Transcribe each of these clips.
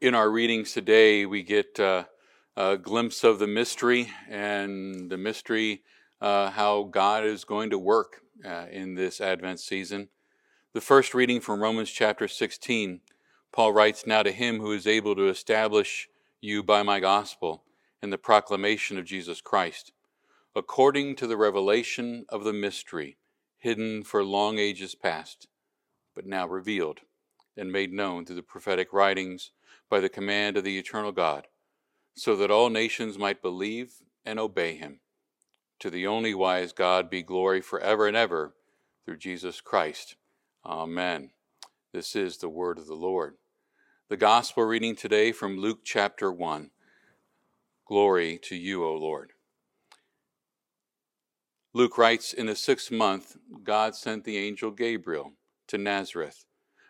in our readings today, we get uh, a glimpse of the mystery and the mystery uh, how God is going to work uh, in this Advent season. The first reading from Romans chapter 16, Paul writes, Now to him who is able to establish you by my gospel and the proclamation of Jesus Christ, according to the revelation of the mystery, hidden for long ages past, but now revealed and made known through the prophetic writings by the command of the eternal God, so that all nations might believe and obey him. To the only wise God be glory forever and ever through Jesus Christ. Amen. This is the word of the Lord. The gospel reading today from Luke chapter 1. Glory to you, O Lord. Luke writes In the sixth month, God sent the angel Gabriel to Nazareth,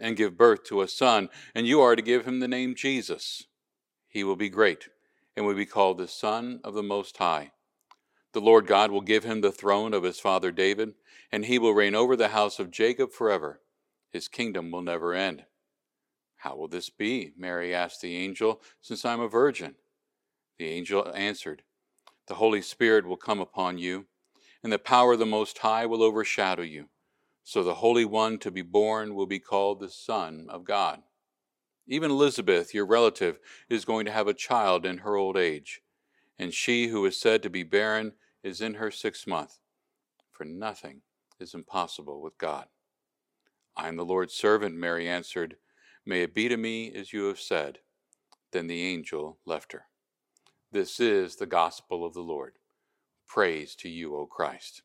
and give birth to a son, and you are to give him the name Jesus. He will be great and will be called the Son of the Most High. The Lord God will give him the throne of his father David, and he will reign over the house of Jacob forever. His kingdom will never end. How will this be? Mary asked the angel, since I'm a virgin. The angel answered, The Holy Spirit will come upon you, and the power of the Most High will overshadow you. So the Holy One to be born will be called the Son of God. Even Elizabeth, your relative, is going to have a child in her old age, and she who is said to be barren is in her sixth month. For nothing is impossible with God. I am the Lord's servant, Mary answered. May it be to me as you have said. Then the angel left her. This is the gospel of the Lord. Praise to you, O Christ.